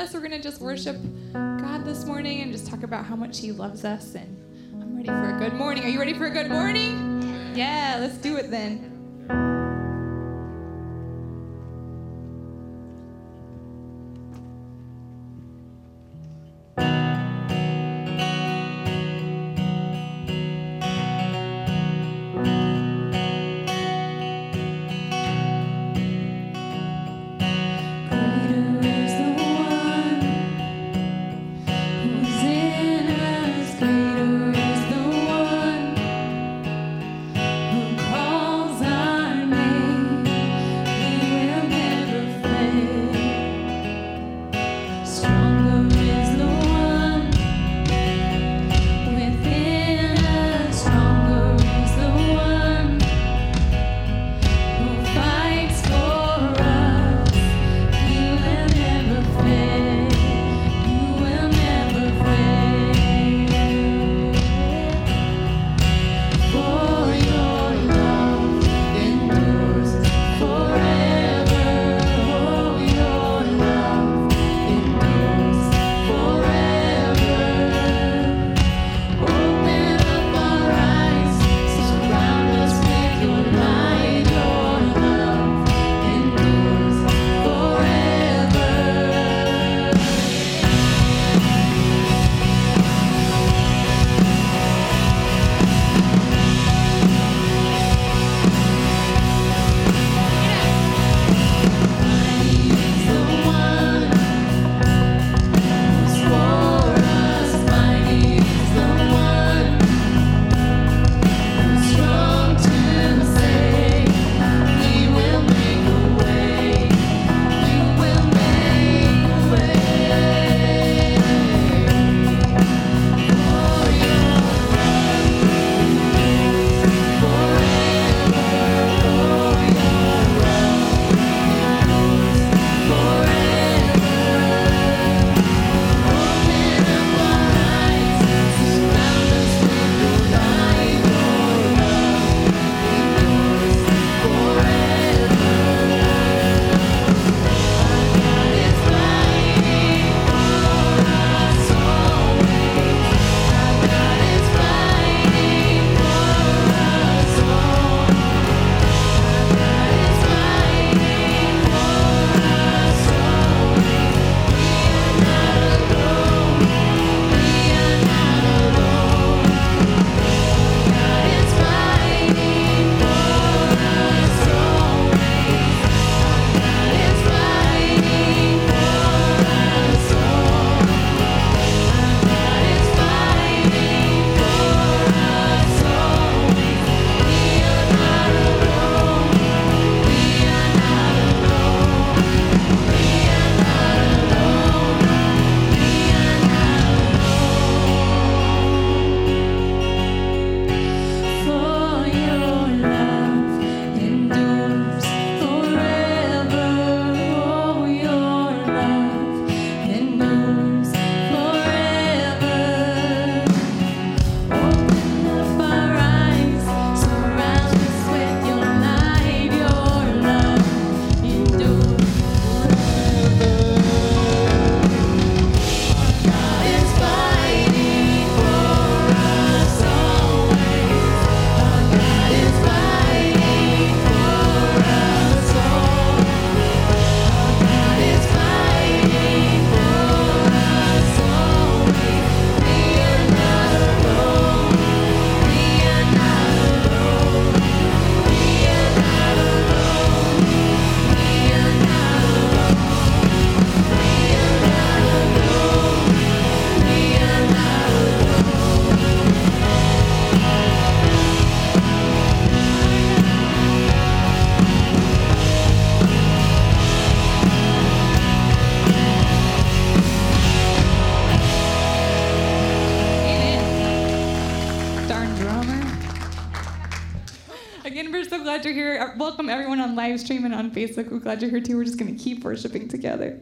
us. We're going to just worship God this morning and just talk about how much He loves us. And I'm ready for a good morning. Are you ready for a good morning? Yeah, let's do it then. Live stream and on Facebook. We're glad you're here too. We're just going to keep worshiping together.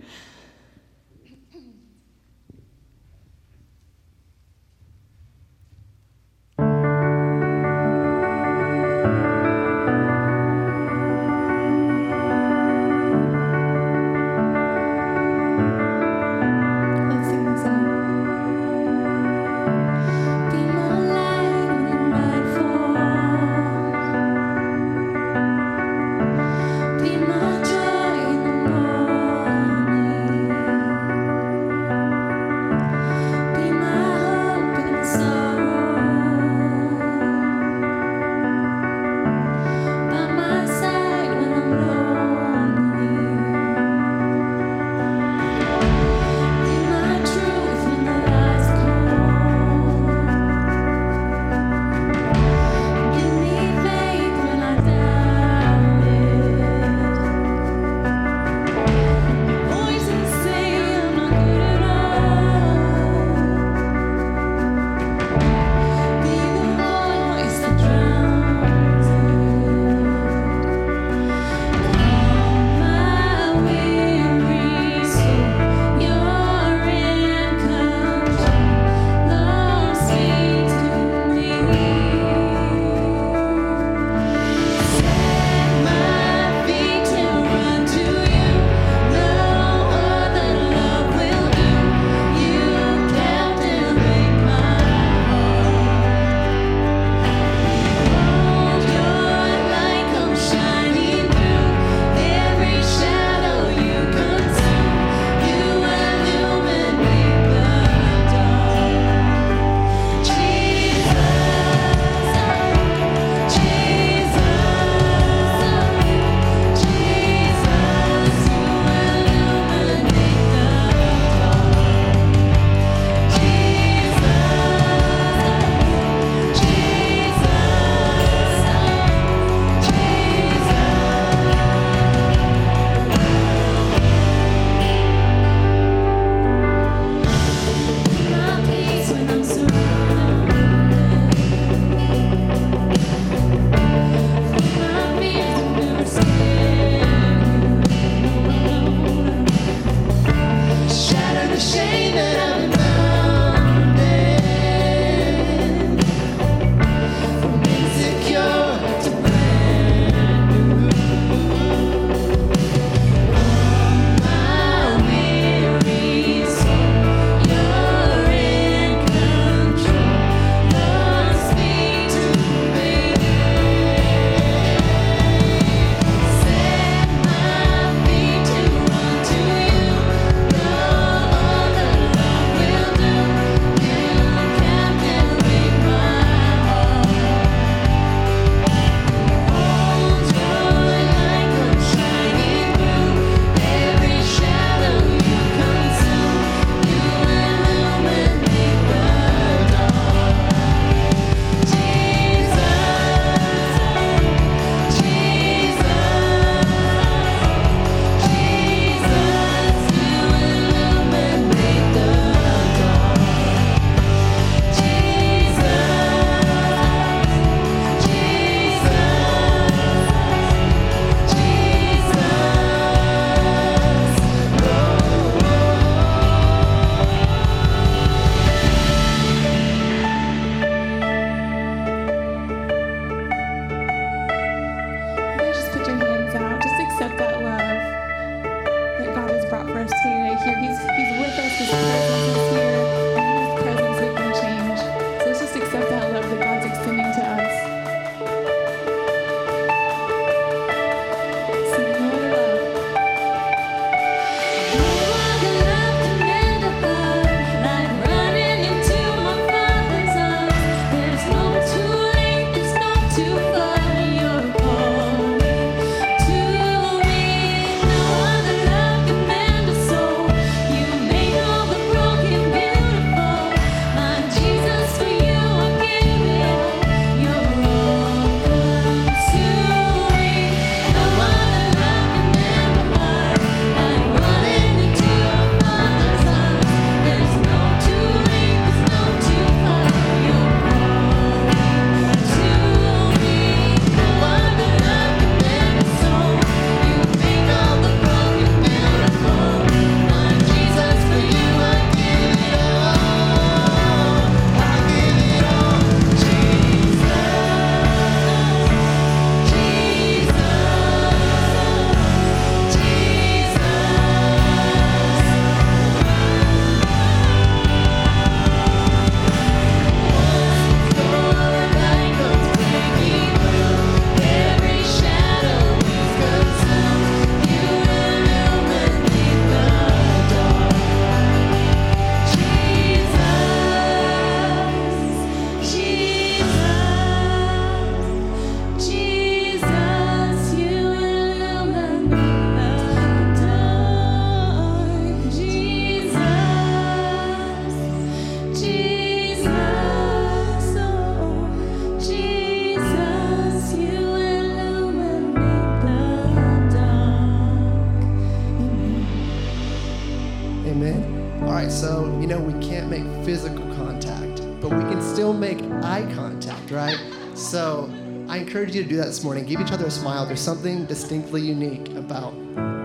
Encourage you to do that this morning. Give each other a smile. There's something distinctly unique about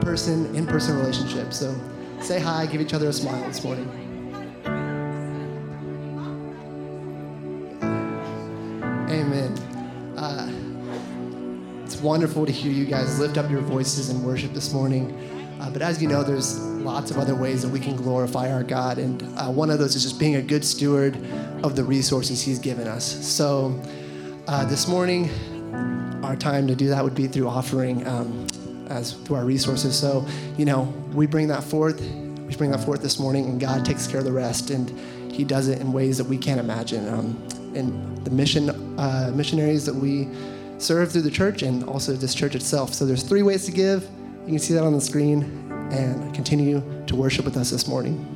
person in person relationships. So say hi, give each other a smile this morning. Amen. Uh, it's wonderful to hear you guys lift up your voices in worship this morning. Uh, but as you know, there's lots of other ways that we can glorify our God. And uh, one of those is just being a good steward of the resources He's given us. So uh, this morning, our time to do that would be through offering um, as through our resources. So, you know, we bring that forth. We bring that forth this morning, and God takes care of the rest, and He does it in ways that we can't imagine. Um, and the mission uh, missionaries that we serve through the church, and also this church itself. So, there's three ways to give. You can see that on the screen, and continue to worship with us this morning.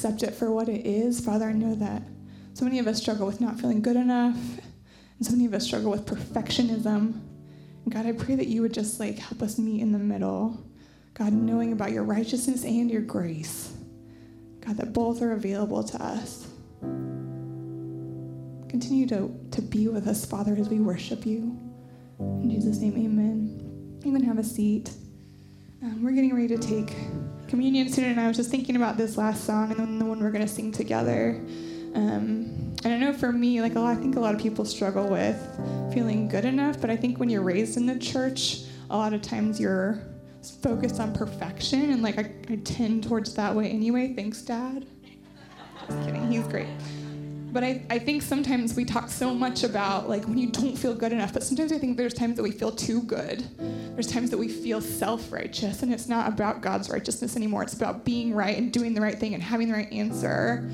Accept it for what it is. Father, I know that so many of us struggle with not feeling good enough, and so many of us struggle with perfectionism. And God, I pray that you would just like help us meet in the middle. God, knowing about your righteousness and your grace. God, that both are available to us. Continue to, to be with us, Father, as we worship you. In Jesus' name, amen. You can have a seat. Um, we're getting ready to take communion soon, and I was just thinking about this last song and then the one we're going to sing together. Um, and I know for me, like a lot, I think a lot of people struggle with feeling good enough, but I think when you're raised in the church, a lot of times you're focused on perfection, and like I, I tend towards that way anyway. Thanks, Dad. Just kidding, he's great. But I, I think sometimes we talk so much about like when you don't feel good enough, but sometimes I think there's times that we feel too good. There's times that we feel self righteous, and it's not about God's righteousness anymore. It's about being right and doing the right thing and having the right answer.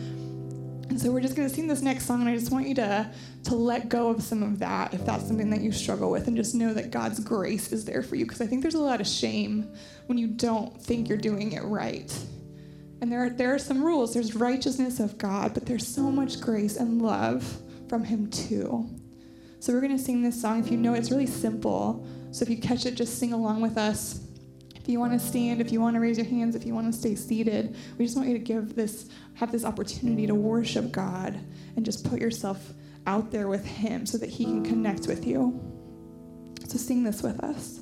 And so we're just going to sing this next song, and I just want you to, to let go of some of that if that's something that you struggle with, and just know that God's grace is there for you. Because I think there's a lot of shame when you don't think you're doing it right. And there are, there are some rules. There's righteousness of God, but there's so much grace and love from Him too. So we're going to sing this song. If you know it's really simple. So if you catch it, just sing along with us. If you want to stand, if you want to raise your hands, if you want to stay seated, we just want you to give this, have this opportunity to worship God and just put yourself out there with Him so that He can connect with you. So sing this with us.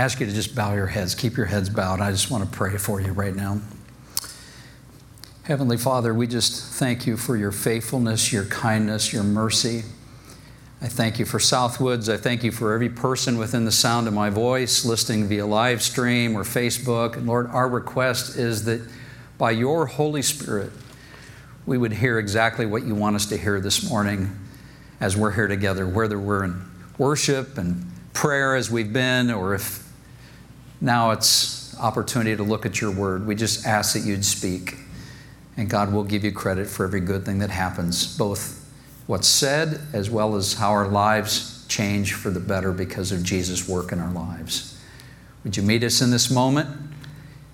Ask you to just bow your heads. Keep your heads bowed. I just want to pray for you right now. Heavenly Father, we just thank you for your faithfulness, your kindness, your mercy. I thank you for Southwoods. I thank you for every person within the sound of my voice, listening via live stream or Facebook. And Lord, our request is that by your Holy Spirit, we would hear exactly what you want us to hear this morning as we're here together, whether we're in worship and prayer as we've been, or if now it's opportunity to look at your word. We just ask that you'd speak. And God will give you credit for every good thing that happens, both what's said as well as how our lives change for the better because of Jesus' work in our lives. Would you meet us in this moment?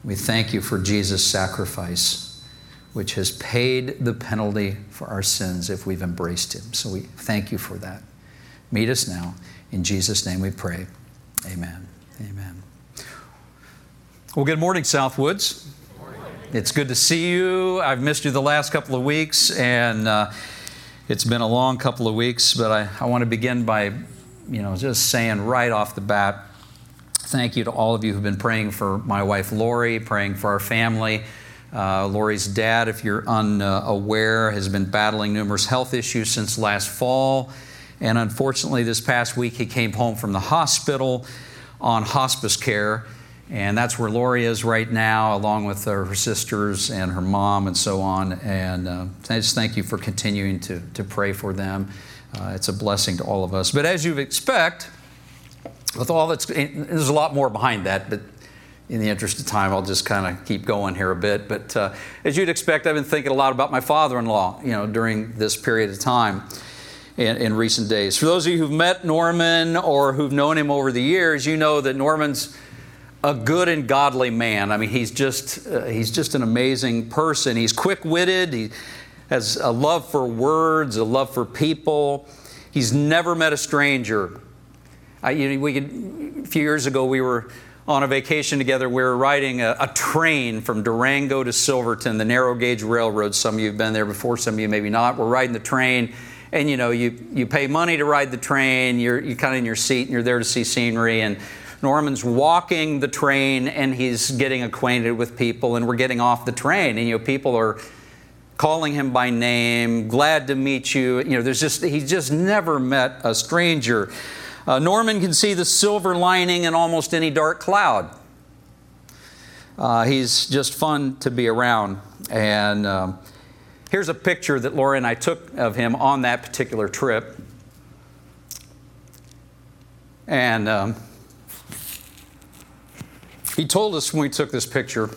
We thank you for Jesus' sacrifice, which has paid the penalty for our sins if we've embraced him. So we thank you for that. Meet us now. In Jesus' name we pray. Amen. Amen. Well, good morning, Southwoods. It's good to see you. I've missed you the last couple of weeks, and uh, it's been a long couple of weeks, but I, I want to begin by, you know, just saying right off the bat, thank you to all of you who've been praying for my wife Lori, praying for our family. Uh, Lori's dad, if you're unaware, has been battling numerous health issues since last fall. And unfortunately, this past week, he came home from the hospital on hospice care. And that's where Lori is right now, along with her sisters and her mom and so on. And uh, I just thank you for continuing to, to pray for them. Uh, it's a blessing to all of us. But as you expect, with all that's, there's a lot more behind that, but in the interest of time, I'll just kind of keep going here a bit. But uh, as you'd expect, I've been thinking a lot about my father-in-law, you know, during this period of time in, in recent days. For those of you who've met Norman or who've known him over the years, you know that Norman's a good and godly man. I mean, he's just uh, he's just an amazing person. He's quick-witted. He has a love for words, a love for people. He's never met a stranger. I, you know, we could, a few years ago, we were on a vacation together. We were riding a, a, train from Durango to Silverton, the narrow gauge railroad. Some of you have been there before, some of you maybe not. We're riding the train, and you know, you, you pay money to ride the train. You're, you're kind of in your seat, and you're there to see scenery. And Norman's walking the train and he's getting acquainted with people, and we're getting off the train. And, you know, people are calling him by name, glad to meet you. You know, there's just, he's just never met a stranger. Uh, Norman can see the silver lining in almost any dark cloud. Uh, he's just fun to be around. And um, here's a picture that Lori and I took of him on that particular trip. And um, he told us when we took this picture,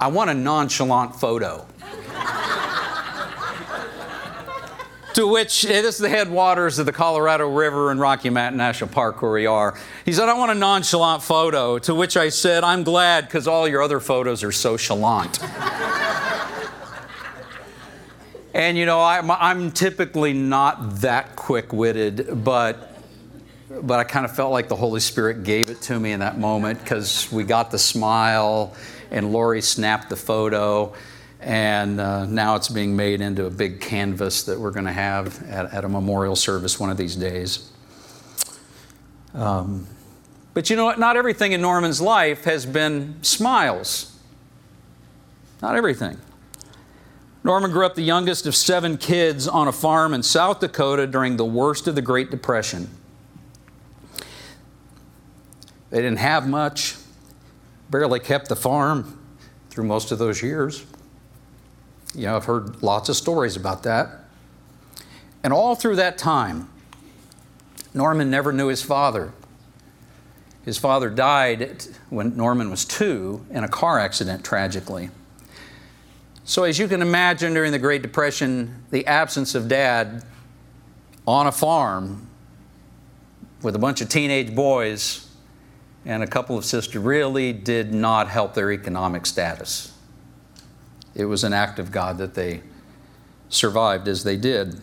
I want a nonchalant photo. to which, eh, this is the headwaters of the Colorado River in Rocky Mountain National Park where we are. He said, I want a nonchalant photo. To which I said, I'm glad because all your other photos are so chalant. and you know, I'm, I'm typically not that quick witted, but but I kind of felt like the Holy Spirit gave it to me in that moment because we got the smile and Lori snapped the photo and uh, now it's being made into a big canvas that we're going to have at, at, a memorial service one of these days. Um, but you know what? Not everything in Norman's life has been smiles. Not everything. Norman grew up the youngest of seven kids on a farm in South Dakota during the worst of the Great Depression. They didn't have much, barely kept the farm through most of those years. You know, I've heard lots of stories about that. And all through that time, Norman never knew his father. His father died when Norman was two in a car accident, tragically. So, as you can imagine, during the Great Depression, the absence of dad on a farm with a bunch of teenage boys and a couple of sisters really did not help their economic status. It was an act of God that they survived as they did.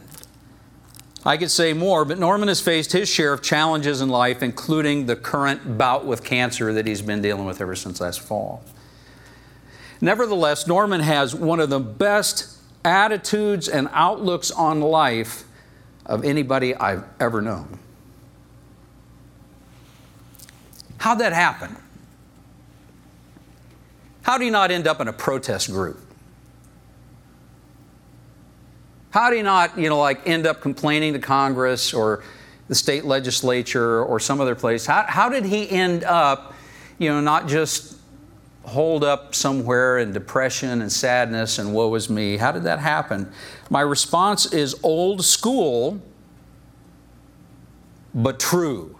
I could say more, but Norman has faced his share of challenges in life, including the current bout with cancer that he's been dealing with ever since last fall. Nevertheless, Norman has one of the best attitudes and outlooks on life of anybody I've ever known. How'd that happen? How do you not end up in a protest group? How do you not, you know, like end up complaining to Congress or the state legislature or some other place? How, how did he end up, you know, not just hold up somewhere in depression and sadness and woe is me? How did that happen? My response is old school, but true.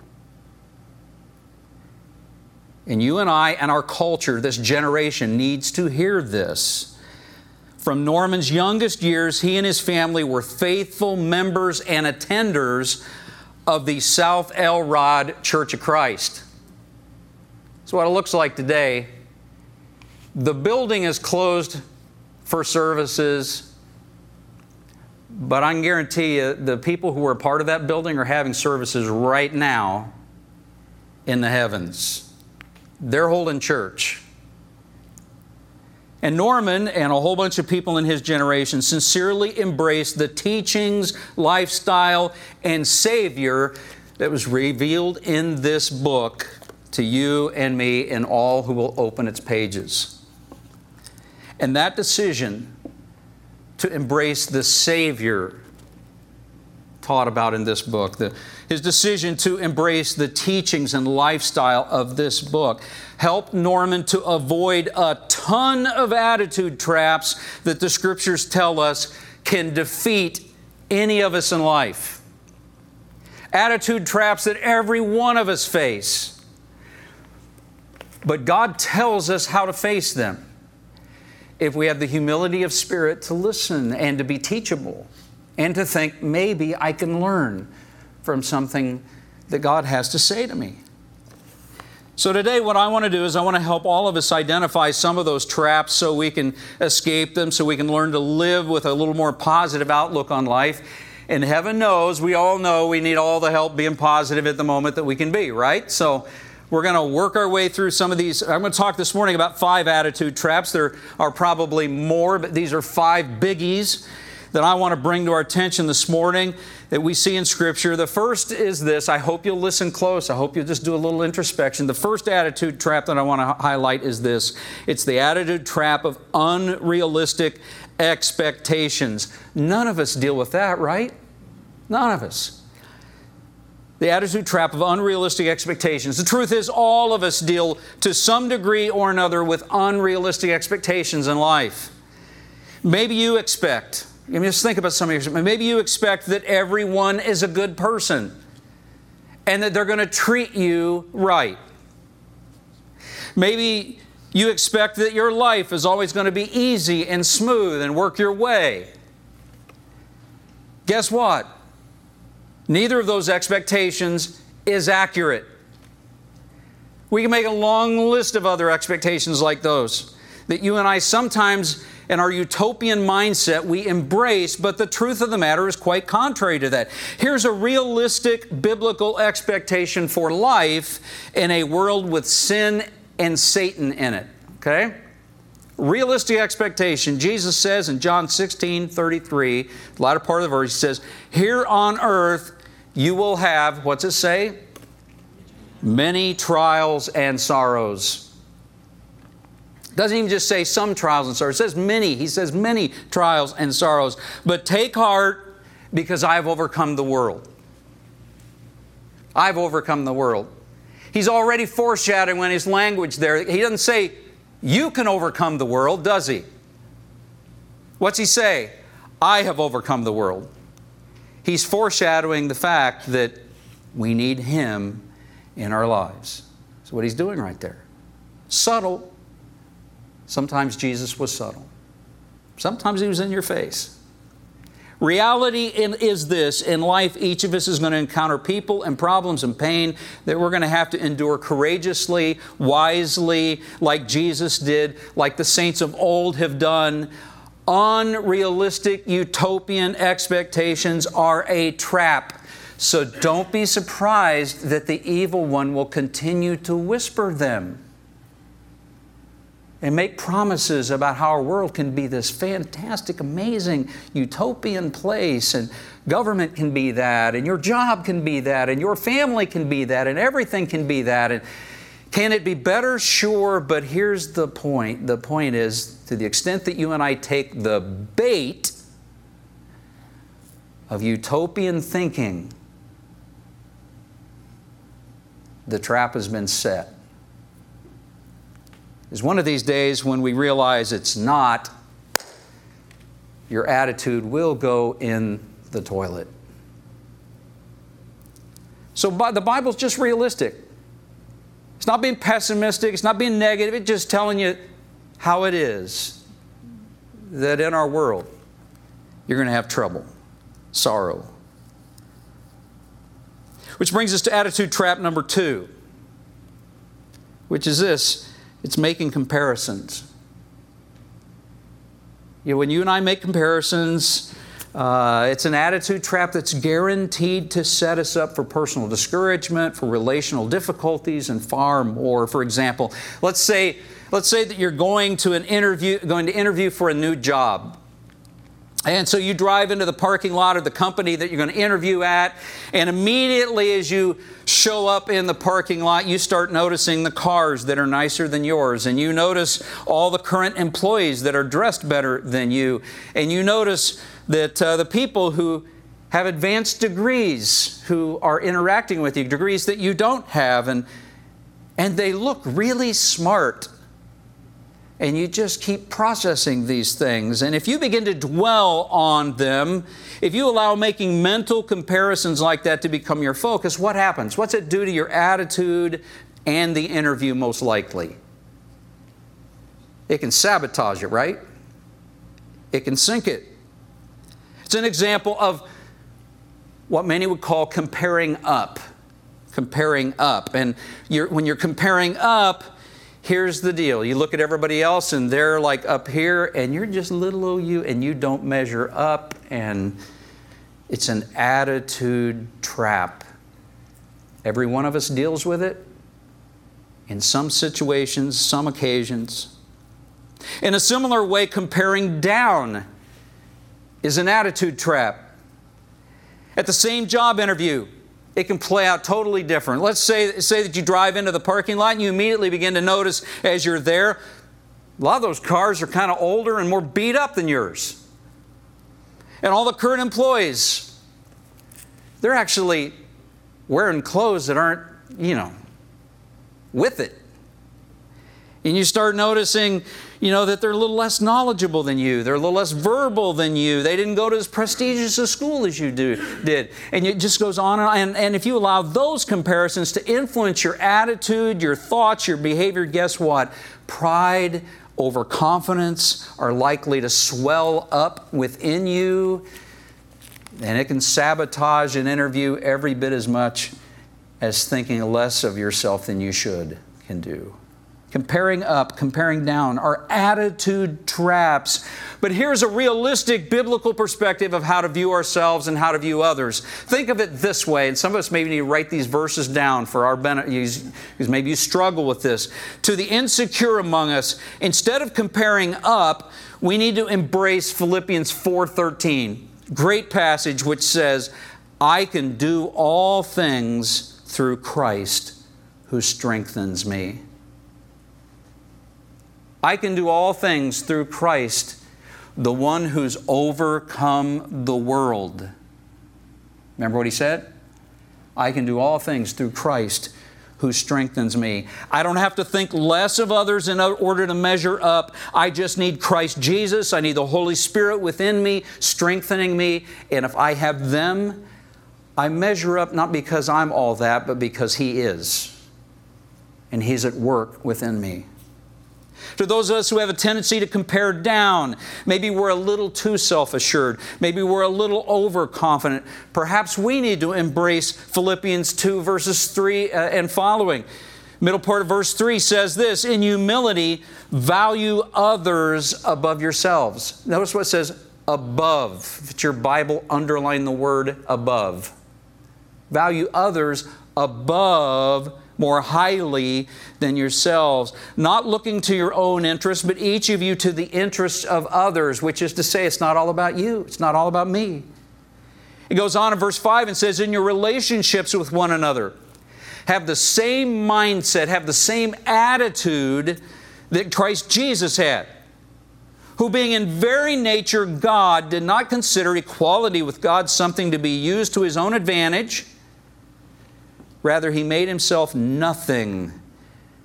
And you and I and our culture, this generation, needs to hear this. From Norman's youngest years, he and his family were faithful members and attenders of the South Elrod Church of Christ. That's what it looks like today. The building is closed for services, but I can guarantee you the people who are part of that building are having services right now in the heavens. They're holding church. And Norman and a whole bunch of people in his generation sincerely embraced the teachings, lifestyle, and Savior that was revealed in this book to you and me and all who will open its pages. And that decision to embrace the Savior taught about in this book, the, his decision to embrace the teachings and lifestyle of this book, helped Norman to avoid a ton of attitude traps that the scriptures tell us can defeat any of us in life. Attitude traps that every one of us face. But God tells us how to face them if we have the humility of spirit to listen and to be teachable and to think maybe I can learn from something that God has to say to me. So, today, what I want to do is I want to help all of us identify some of those traps so we can escape them, so we can learn to live with a little more positive outlook on life. And heaven knows, we all know we need all the help being positive at the moment that we can be, right? So, we're going to work our way through some of these. I'm going to talk this morning about five attitude traps. There are probably more, but these are five biggies that I want to bring to our attention this morning that we see in Scripture. The first is this I hope you'll listen close. I hope you'll just do a little introspection. The first attitude trap that I want to highlight is this it's the attitude trap of unrealistic expectations. None of us deal with that, right? None of us. The attitude trap of unrealistic expectations. The truth is, all of us deal to some degree or another with unrealistic expectations in life. Maybe you expect, I mean, just think about some of your, maybe you expect that everyone is a good person and that they're going to treat you right. Maybe you expect that your life is always going to be easy and smooth and work your way. Guess what? Neither of those expectations is accurate. We can make a long list of other expectations like those that you and I sometimes, in our utopian mindset, we embrace, but the truth of the matter is quite contrary to that. Here's a realistic biblical expectation for life in a world with sin and Satan in it. Okay? Realistic expectation. Jesus says in John 16 33, the latter part of the verse, he says, Here on earth you will have, what's it say? Many trials and sorrows. Doesn't even just say some trials and sorrows. It says many. He says many trials and sorrows. But take heart because I've overcome the world. I've overcome the world. He's already foreshadowing in his language there. He doesn't say, You can overcome the world, does he? What's he say? I have overcome the world. He's foreshadowing the fact that we need him in our lives. That's what he's doing right there. Subtle. Sometimes Jesus was subtle, sometimes he was in your face. Reality is this in life, each of us is going to encounter people and problems and pain that we're going to have to endure courageously, wisely, like Jesus did, like the saints of old have done. Unrealistic utopian expectations are a trap. So don't be surprised that the evil one will continue to whisper them and make promises about how our world can be this fantastic, amazing, utopian place, and government can be that, and your job can be that, and your family can be that, and everything can be that. And can it be better? Sure, but here's the point. The point is to the extent that you and I take the bait of utopian thinking, the trap has been set is one of these days when we realize it's not, your attitude will go in the toilet. So the Bible's just realistic. It's not being pessimistic, it's not being negative, it's just telling you how it is that in our world you're going to have trouble, sorrow. Which brings us to attitude trap number two, which is this it's making comparisons. You know, when you and I make comparisons, uh, it's an attitude trap that's guaranteed to set us up for personal discouragement, for relational difficulties, and far more. For example, let's say, let's say that you're going to an interview, going to interview for a new job. And so you drive into the parking lot of the company that you're going to interview at, and immediately as you show up in the parking lot, you start noticing the cars that are nicer than yours, and you notice all the current employees that are dressed better than you, and you notice that uh, the people who have advanced degrees who are interacting with you, degrees that you don't have, and, and they look really smart and you just keep processing these things. And if you begin to dwell on them, if you allow making mental comparisons like that to become your focus, what happens? What's it do to your attitude and the interview, most likely? It can sabotage it, right? It can sink it. It's an example of what many would call comparing up. Comparing up. And you're, when you're comparing up, here's the deal. You look at everybody else and they're like up here and you're just little old you and you don't measure up and it's an attitude trap. Every one of us deals with it in some situations some occasions. In a similar way comparing down is an attitude trap. At the same job interview it can play out totally different. Let's say, say that you drive into the parking lot and you immediately begin to notice as you're there A lot of those cars are kind of older and more beat up than yours. And all the current employees, they're actually wearing clothes that aren't, you know, with it. And you start noticing, you know, that they're a little less knowledgeable than you. They're a little less verbal than you. They didn't go to as prestigious a school as you do, did. And it just goes on and on. And, and if you allow those comparisons to influence your attitude, your thoughts, your behavior, guess what? Pride, overconfidence are likely to swell up within you. And it can sabotage an interview every bit as much as thinking less of yourself than you should can do comparing up, comparing down, are attitude traps. But here's a realistic biblical perspective of how to view ourselves and how to view others. Think of it this way, and some of us maybe need to write these verses down for our benefit, because maybe you struggle with this. To the insecure among us, instead of comparing up, we need to embrace Philippians 4:13. Great passage which says, "I can do all things through Christ who strengthens me." I can do all things through Christ, the one who's overcome the world. Remember what he said? I can do all things through Christ who strengthens me. I don't have to think less of others in order to measure up. I just need Christ Jesus. I need the Holy Spirit within me, strengthening me. And if I have them, I measure up not because I'm all that, but because He is. And He's at work within me. To those of us who have a tendency to compare down, maybe we're a little too self assured, maybe we're a little overconfident, perhaps we need to embrace Philippians 2, verses 3 uh, and following. Middle part of verse 3 says this In humility, value others above yourselves. Notice what it says above. If it's your Bible, underline the word above. Value others above more highly than yourselves, not looking to your own interests, but each of you to the interests of others, which is to say, it's not all about you, it's not all about me. It goes on in verse 5 and says, In your relationships with one another, have the same mindset, have the same attitude that Christ Jesus had, who, being in very nature God, did not consider equality with God something to be used to his own advantage. Rather, he made himself nothing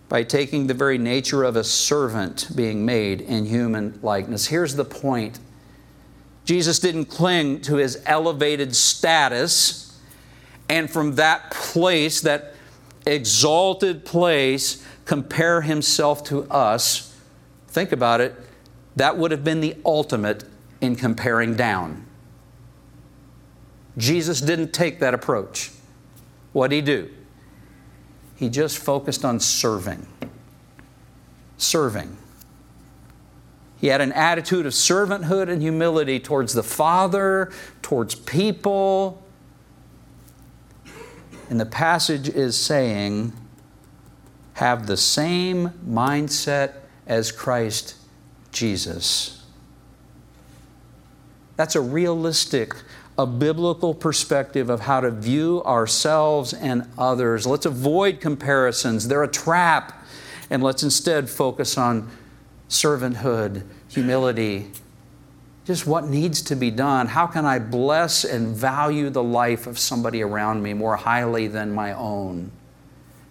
by taking the very nature of a servant, being made in human likeness. Here's the point Jesus didn't cling to his elevated status, and from that place, that exalted place, compare himself to us. Think about it. That would have been the ultimate in comparing down. Jesus didn't take that approach. What did he do? He just focused on serving. Serving. He had an attitude of servanthood and humility towards the Father, towards people. And the passage is saying, have the same mindset as Christ Jesus. That's a realistic a biblical perspective of how to view ourselves and others. Let's avoid comparisons, they're a trap. And let's instead focus on servanthood, humility, just what needs to be done. How can I bless and value the life of somebody around me more highly than my own?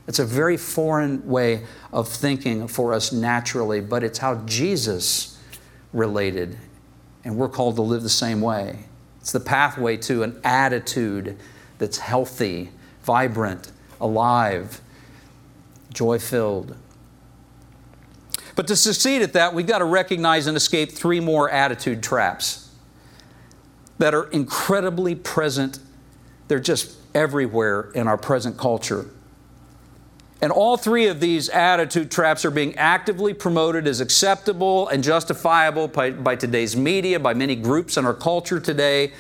It's a very foreign way of thinking for us naturally, but it's how Jesus related, and we're called to live the same way. It's the pathway to an attitude that's healthy, vibrant, alive, joy filled. But to succeed at that, we've got to recognize and escape three more attitude traps that are incredibly present. They're just everywhere in our present culture. And all three of these attitude traps are being actively promoted as acceptable and justifiable by, by, today's media, by many groups in our culture today.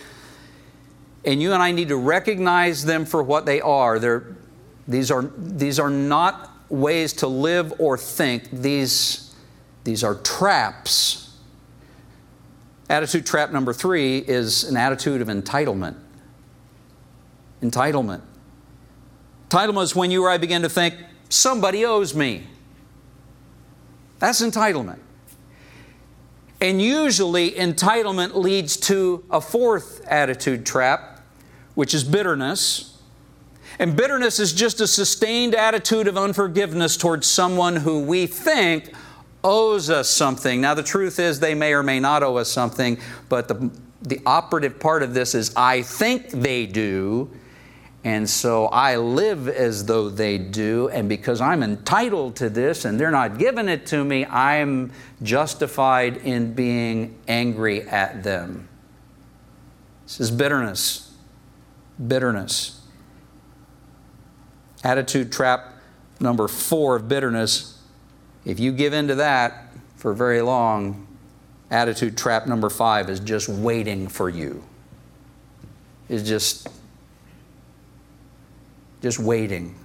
And you and I need to recognize them for what they are. They're, these, are these are not ways to live or think, these, these are traps. Attitude trap number three is an attitude of entitlement. Entitlement. Entitlement is when you or I begin to think, somebody owes me. That's entitlement. And usually, entitlement leads to a fourth attitude trap, which is bitterness. And bitterness is just a sustained attitude of unforgiveness towards someone who we think owes us something. Now, the truth is, they may or may not owe us something, but the, the operative part of this is I think they do, and so I live as though they do, and because I'm entitled to this and they're not giving it to me, I'm justified in being angry at them. This is bitterness. Bitterness. Attitude trap number four of bitterness. If you give in to that for very long, attitude trap number five is just waiting for you. Is just just waiting.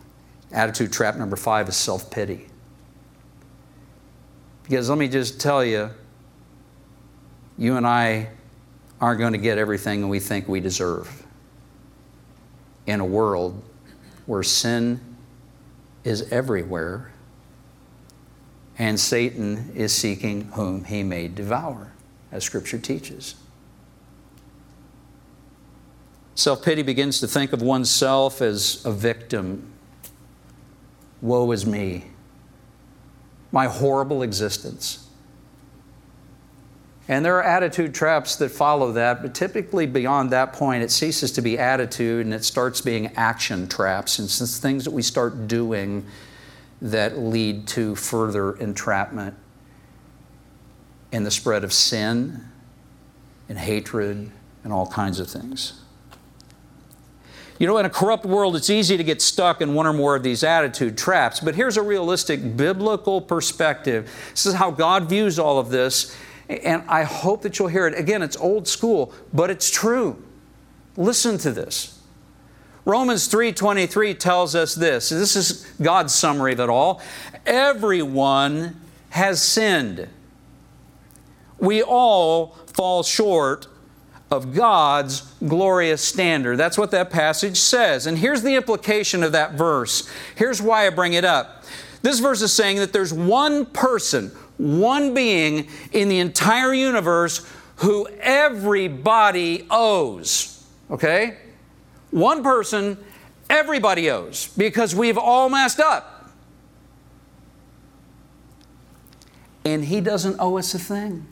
Attitude trap number five is self pity. Because let me just tell you, you and I aren't going to get everything we think we deserve in a world where sin is everywhere and Satan is seeking whom he may devour, as Scripture teaches. Self pity begins to think of oneself as a victim. Woe is me, my horrible existence. And there are attitude traps that follow that, but typically beyond that point, it ceases to be attitude and it starts being action traps. And since things that we start doing that lead to further entrapment and the spread of sin and hatred and all kinds of things. You know, in a corrupt world, it's easy to get stuck in one or more of these attitude traps, but here's a realistic biblical perspective. This is how God views all of this and I hope that you'll hear it. Again, it's old school, but it's true. Listen to this. Romans 3:23 tells us this. This is God's summary of it all. Everyone has sinned. We all fall short of God's glorious standard. That's what that passage says. And here's the implication of that verse. Here's why I bring it up. This verse is saying that there's one person, one being in the entire universe who everybody owes. Okay? One person, everybody owes because we've all messed up. And he doesn't owe us a thing.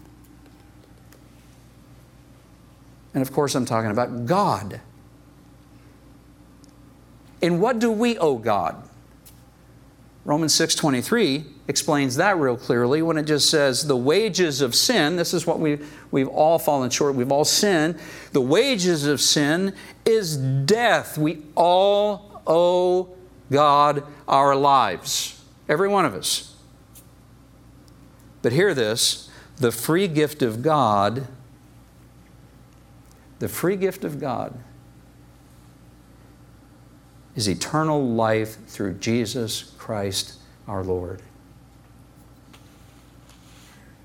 And of course, I'm talking about God. And what do we owe God? Romans 6:23 explains that real clearly when it just says the wages of sin, this is what we we've all fallen short, we've all sinned. The wages of sin is death. We all owe God our lives. Every one of us. But hear this, the free gift of God, the free gift of God is eternal life through Jesus Christ our Lord.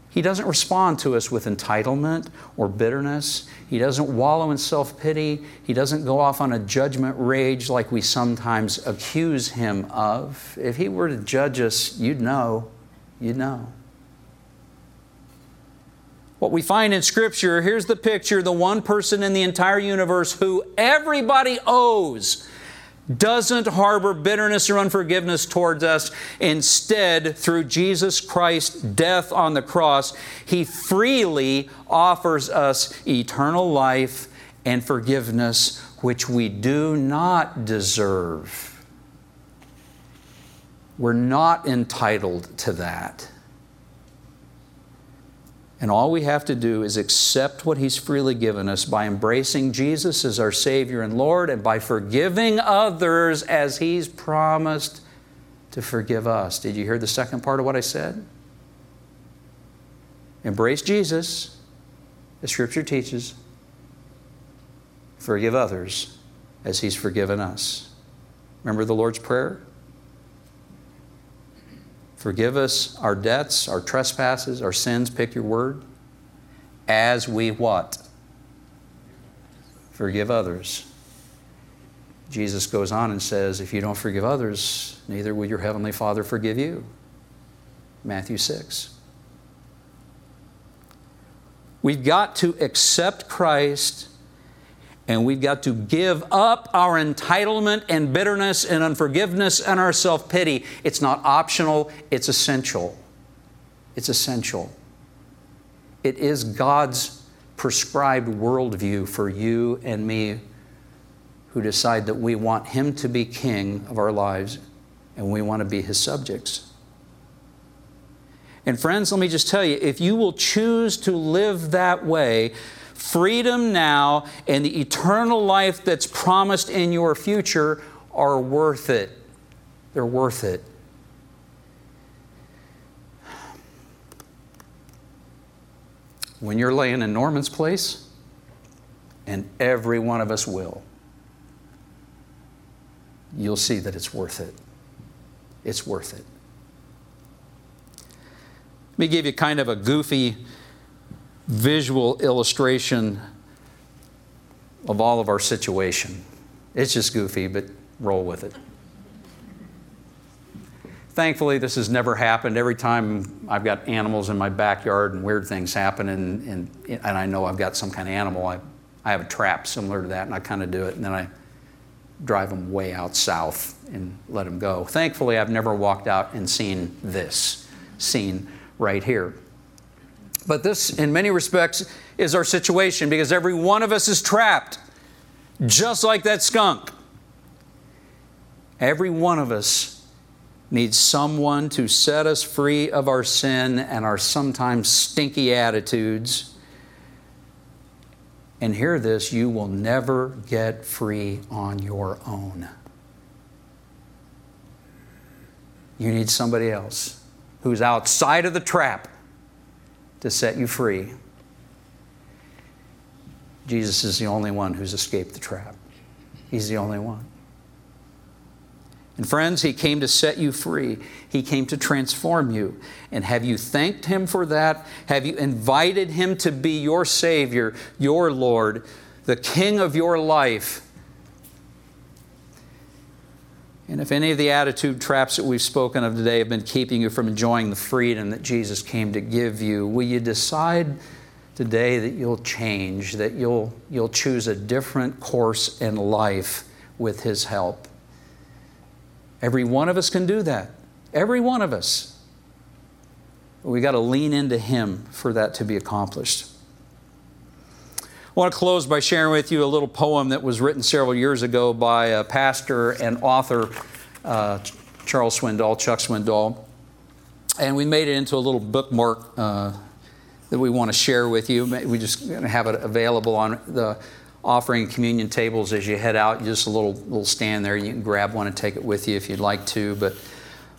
He doesn't respond to us with entitlement or bitterness. He doesn't wallow in self pity. He doesn't go off on a judgment rage like we sometimes accuse him of. If he were to judge us, you'd know. You'd know. What we find in Scripture here's the picture the one person in the entire universe who everybody owes doesn't harbor bitterness or unforgiveness towards us. Instead, through Jesus Christ's death on the cross, He freely offers us eternal life and forgiveness, which we do not deserve. We're not entitled to that. And all we have to do is accept what He's freely given us by embracing Jesus as our Savior and Lord and by forgiving others as He's promised to forgive us. Did you hear the second part of what I said? Embrace Jesus, as Scripture teaches. Forgive others as He's forgiven us. Remember the Lord's Prayer? Forgive us our debts, our trespasses, our sins, pick your word, as we what? Forgive others. Jesus goes on and says, If you don't forgive others, neither will your heavenly Father forgive you. Matthew 6. We've got to accept Christ and we've got to give up our entitlement and bitterness and unforgiveness and our self pity. It's not optional, it's essential. It's essential. It is God's prescribed worldview for you and me who decide that we want Him to be king of our lives and we want to be His subjects. And friends, let me just tell you if you will choose to live that way, freedom now and the eternal life that's promised in your future are worth it. They're worth it. When you're laying in Norman's place, and every one of us will, you'll see that it's worth it. It's worth it. Let me give you kind of a goofy visual illustration of all of our situation. It's just goofy, but roll with it. Thankfully, this has never happened. Every time I've got animals in my backyard and weird things happen, and, and, and I know I've got some kind of animal, I, I have a trap similar to that, and I kind of do it, and then I drive them way out south and let them go. Thankfully, I've never walked out and seen this scene right here. But this, in many respects, is our situation because every one of us is trapped, just like that skunk. Every one of us needs someone to set us free of our sin and our sometimes stinky attitudes. And hear this you will never get free on your own. You need somebody else who's outside of the trap to set you free. Jesus is the only one who's escaped the trap. He's the only one. And friends, He came to set you free. He came to transform you. And have you thanked Him for that? Have you invited Him to be your Savior, your Lord, the King of your life? And if any of the attitude traps that we've spoken of today have been keeping you from enjoying the freedom that Jesus came to give you, will you decide today that you'll change, that you'll, you'll choose a different course in life with His help? Every one of us can do that. Every one of us. We got to lean into Him for that to be accomplished. I want to close by sharing with you a little poem that was written several years ago by a pastor and author, uh, Charles Swindoll, Chuck Swindoll. And we made it into a little bookmark uh, that we want to share with you. We just have it available on the offering communion tables as you head out. Just a little little stand there. You can grab one and take it with you if you'd like to. But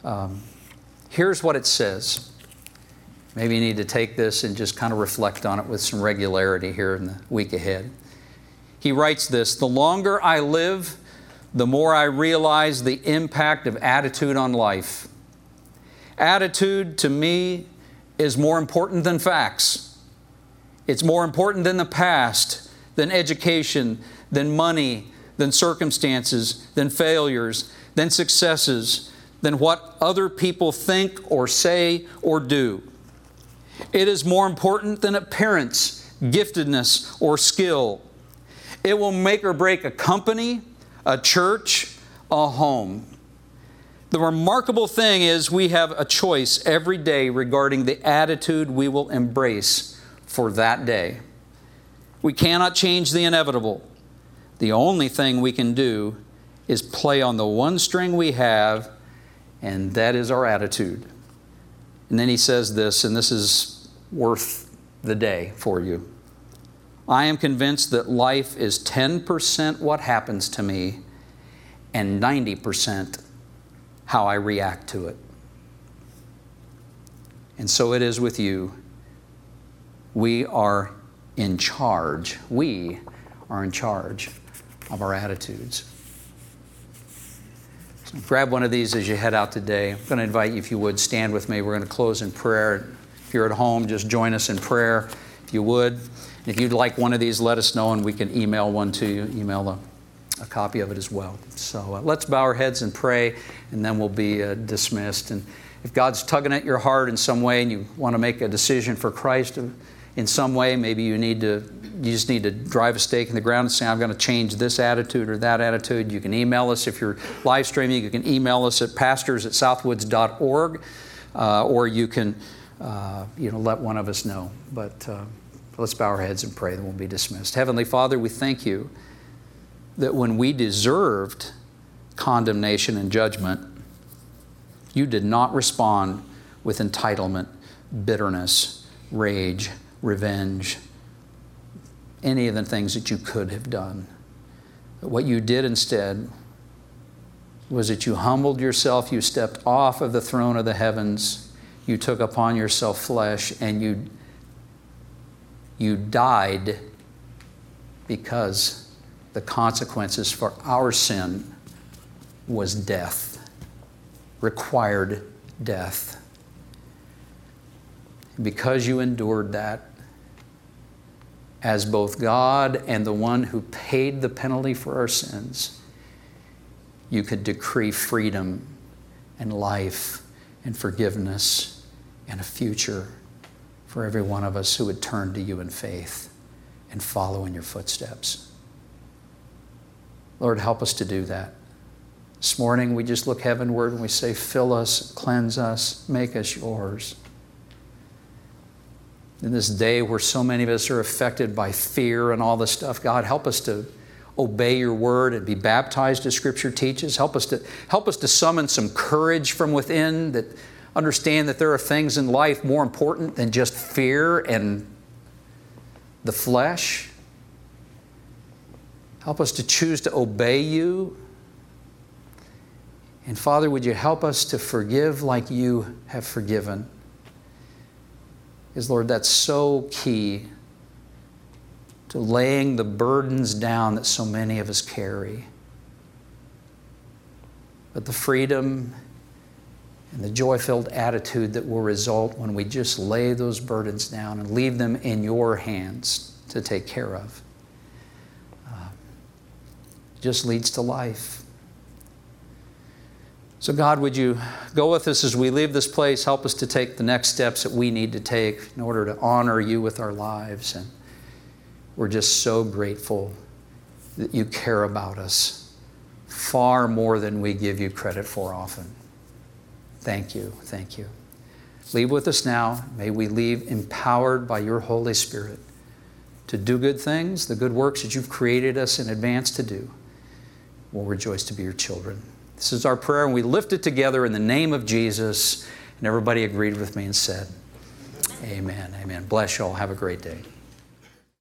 um, here's what it says. Maybe you need to take this and just kind of reflect on it with some regularity here in the week ahead. He writes this The longer I live, the more I realize the impact of attitude on life. Attitude to me is more important than facts. It's more important than the past, than education, than money, than circumstances, than failures, than successes, than what other people think or say or do. It is more important than appearance, giftedness, or skill. It will make or break a company, a church, a home. The remarkable thing is, we have a choice every day regarding the attitude we will embrace for that day. We cannot change the inevitable. The only thing we can do is play on the one string we have, and that is our attitude. And then he says this, and this is worth the day for you. I am convinced that life is 10% what happens to me and 90% how I react to it. And so it is with you. We are in charge. We are in charge of our attitudes. Grab one of these as you head out today. I'm going to invite you, if you would, stand with me. We're going to close in prayer. If you're at home, just join us in prayer, if you would. If you'd like one of these, let us know and we can email one to you. Email a a copy of it as well. So uh, let's bow our heads and pray, and then we'll be uh, dismissed. And if God's tugging at your heart in some way and you want to make a decision for Christ in some way. Maybe you need to you just need to drive a stake in the ground and say, I'm going to change this attitude or that attitude. You can email us if you're live streaming. You can email us at pastors at southwoods.org, uh, or you can uh, you know, let one of us know. But uh, let's bow our heads and pray, then we'll be dismissed. Heavenly Father, we thank you that when we deserved condemnation and judgment, you did not respond with entitlement, bitterness, rage, revenge, any of the things that you could have done. But what you did instead was that you humbled yourself, you stepped off of the throne of the heavens, you took upon yourself flesh, and you, you died because the consequences for our sin was death, required death. Because you endured that, as both God and the one who paid the penalty for our sins, you could decree freedom and life and forgiveness and a future for every one of us who would turn to you in faith and follow in your footsteps. Lord, help us to do that. This morning, we just look heavenward and we say, Fill us, cleanse us, make us yours in this day where so many of us are affected by fear and all this stuff, God, help us to obey your word and be baptized as scripture teaches. Help us to help us to summon some courage from within that understand that there are things in life more important than just fear and the flesh. Help us to choose to obey you. And Father, would you help us to forgive like you have forgiven? Is, Lord, that's so key to laying the burdens down that so many of us carry. But the freedom and the joy filled attitude that will result when we just lay those burdens down and leave them in your hands to take care of uh, just leads to life. So, God, would you go with us as we leave this place? Help us to take the next steps that we need to take in order to honor you with our lives. And we're just so grateful that you care about us far more than we give you credit for often. Thank you. Thank you. Leave with us now. May we leave empowered by your Holy Spirit to do good things, the good works that you've created us in advance to do. We'll rejoice to be your children. This is our prayer, and we lift it together in the name of Jesus. And everybody agreed with me and said, Amen. Amen. Bless you all. Have a great day.